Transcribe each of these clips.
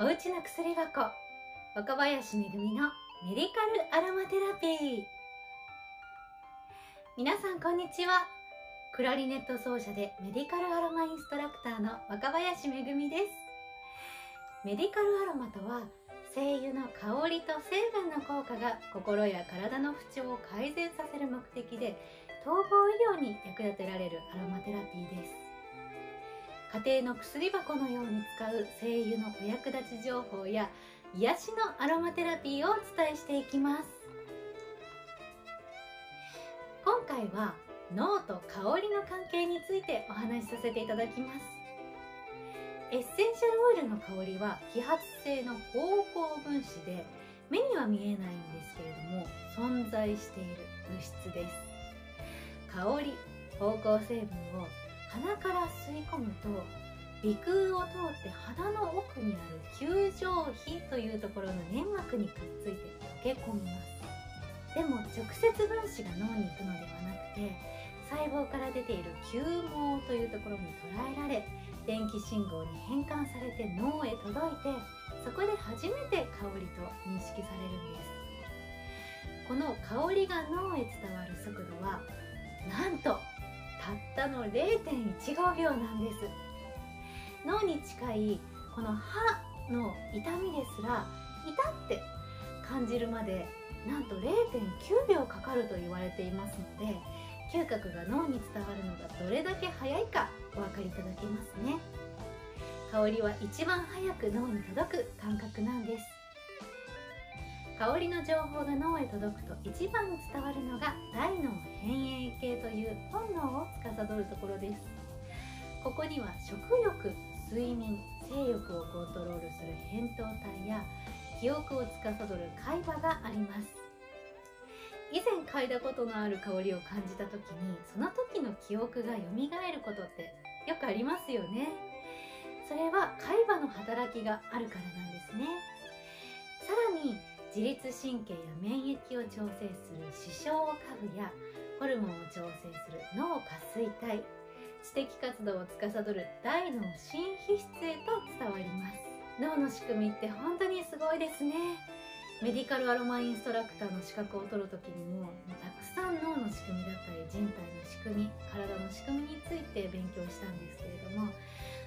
おうちの薬箱。若林めぐみのメディカルアロマテラピー。皆さんこんにちは。クラリネット奏者でメディカルアロマインストラクターの若林めぐみです。メディカルアロマとは精油の香りと成分の効果が心や体の不調を改善させる目的で統合医療に役立てられるアロマテラピーです。家庭の薬箱のように使う精油のお役立ち情報や癒しのアロマテラピーをお伝えしていきます。今回は脳と香りの関係についてお話しさせていただきます。エッセンシャルオイルの香りは揮発性の芳香分子で目には見えないんですけれども存在している物質です。香り芳香成分を鼻から吸い込むと鼻腔を通って鼻の奥にある球状皮というところの粘膜にくっついて溶け込みます。でも直接分子が脳に行くのではなくて細胞から出ている球毛というところに捉えられ電気信号に変換されて脳へ届いてそこで初めて香りと認識されるんです。この香りが脳へ伝わる速度はの0.15秒なんです。脳に近いこの歯の痛みですら痛って感じるまでなんと0.9秒かかると言われていますので嗅覚が脳に伝わるのがどれだけ早いかお分かりいただけますね。香りは一番早く脳に届く感覚なんです。香りの情報が脳へ届くと一番伝わるのが大脳変影系という本能を司るところです。ここには食欲睡眠性欲をコントロールする扁桃体や記憶を司る海馬があります。以前嗅いだことのある香りを感じた時にその時の記憶が蘇ることってよくありますよね。それは海馬の働きがあるからなんですね。さらに自律神経や免疫を調整する視床下部やホルモンを調整する脳下垂体知的活動を司る大脳新皮質へと伝わります脳の仕組みって本当にすごいですねメディカルアロマインストラクターの資格を取る時にもたくさん脳の仕組みだったり人体の仕組み体の仕組みについて勉強したんですけれども、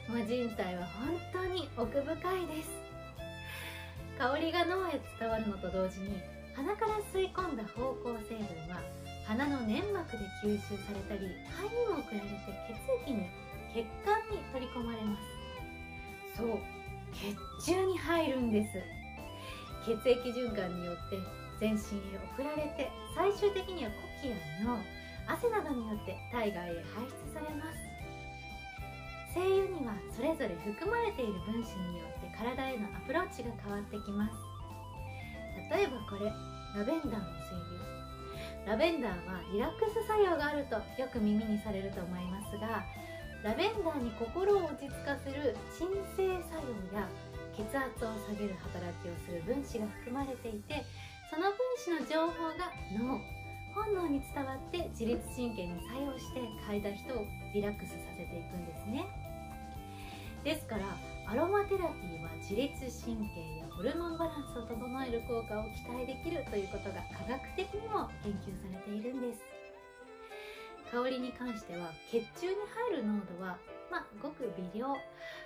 まあ、人体は本当に奥深いです香りが脳へ伝わるのと同時に鼻から吸い込んだ芳香成分は鼻の粘膜で吸収されたり肺にも送られて血液に血管に取り込まれます。そう血中に入るんです。血液循環によって全身へ送られて最終的には呼気や尿汗などによって体外へ排出されます。精油にはそれぞれ含まれている分子によって体へのアプローチが変わってきます。例えばこれラベンダーの精油ラベンダーはリラックス作用があるとよく耳にされると思いますがラベンダーに心を落ち着かせる鎮静作用や血圧を下げる働きをする分子が含まれていてその分子の情報が脳本能に伝わって自律神経に作用して嗅いだ人をリラックスさせていくんですね。ですからアロマテラピーは自律神経やホルモンバランスを整える効果を期待できるということが科学的にも研究されているんです。香りに関しては血中に入る濃度はまあごく微量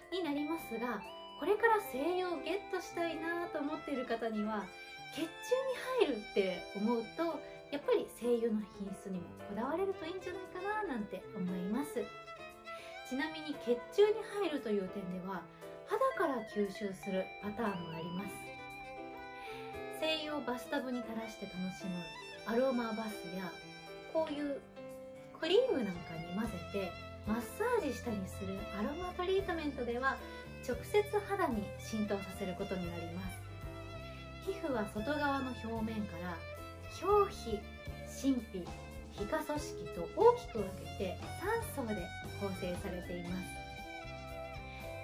になりますがこれから精油をゲットしたいなと思っている方には血中に入るって思うとやっぱり精油の品質にもこだわれるといいんじゃないかななんて思います。ちなみに血中に入るという点では肌から吸収するパターンもあります。精油をバスタブに垂らして楽しむアロマバスやこういうクリームなんかに混ぜてマッサージしたりするアロマトリートメントでは直接肌に浸透させることになります。皮膚は外側の表面から表皮真皮皮下組織と大きく分け構成されています。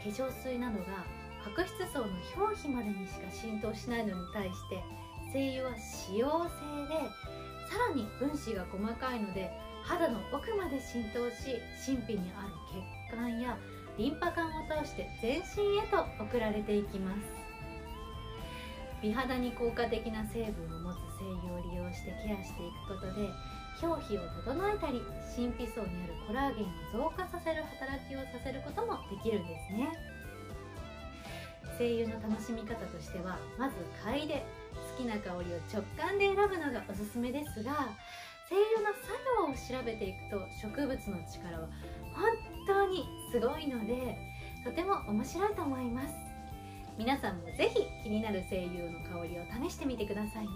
化粧水などが角質層の表皮までにしか浸透しないのに対して精油は脂溶性でさらに分子が細かいので肌の奥まで浸透し真皮にある血管やリンパ管を通して全身へと送られていきます。美肌に効果的な成分を持つ精油を利用してケアしていくことで表皮を整えたり神秘層にあるコラーゲンを増加させる働きをさせることもできるんですね。精油の楽しみ方としてはまず嗅いで好きな香りを直感で選ぶのがおすすめですが精油の作用を調べていくと植物の力は本当にすごいのでとても面白いと思います。皆さんもぜひ気になる精油の香りを試してみてくださいね。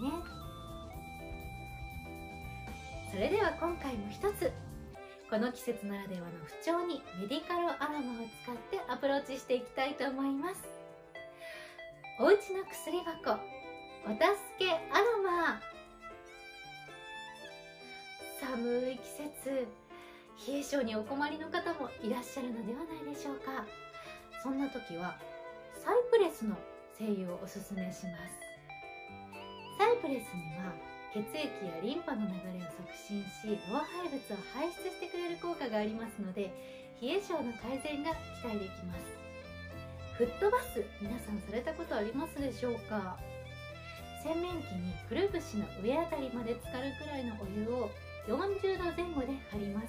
それでは今回も一つ。この季節ならではの不調にメディカルアロマを使ってアプローチしていきたいと思います。おうちの薬箱お助けアロマ。寒い季節冷え性にお困りの方もいらっしゃるのではないでしょうか。そんな時はサイプレスの精油をおすすめします。サイプレスには血液やリンパの流れを促進し老廃物を排出してくれる効果がありますので冷え性の改善が期待できます。フットバス皆さんされたことありますでしょうか？洗面器にくるぶしの上あたりまで浸かるくらいのお湯を40度前後で張ります。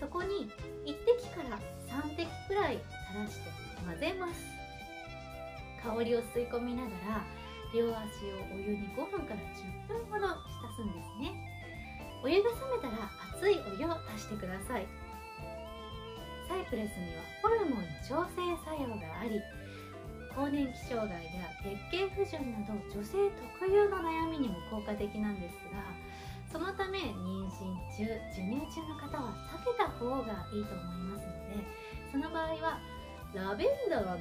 そこに1滴から3滴くらい垂らして混ぜます。香りを吸い込みながら両足をお湯に5分から10分ほど浸すんですね。お湯が冷めたら熱いお湯を足してください。サイプレスにはホルモン調整作用があり更年期障害や月経不順など女性特有の悩みにも効果的なんですがそのため妊娠中授乳中の方は避けた方がいいと思いますのでその場合はラベンダーの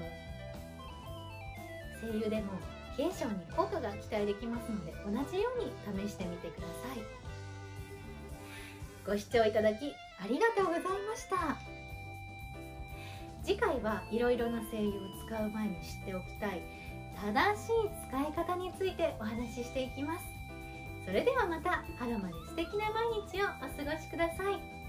精油でも冷え性に効果が期待できますので同じように試してみてください。ご視聴いただきありがとうございました。次回はいろいろな精油を使う前に知っておきたい正しい使い方についてお話ししていきます。それではまたアロマで素敵な毎日をお過ごしください。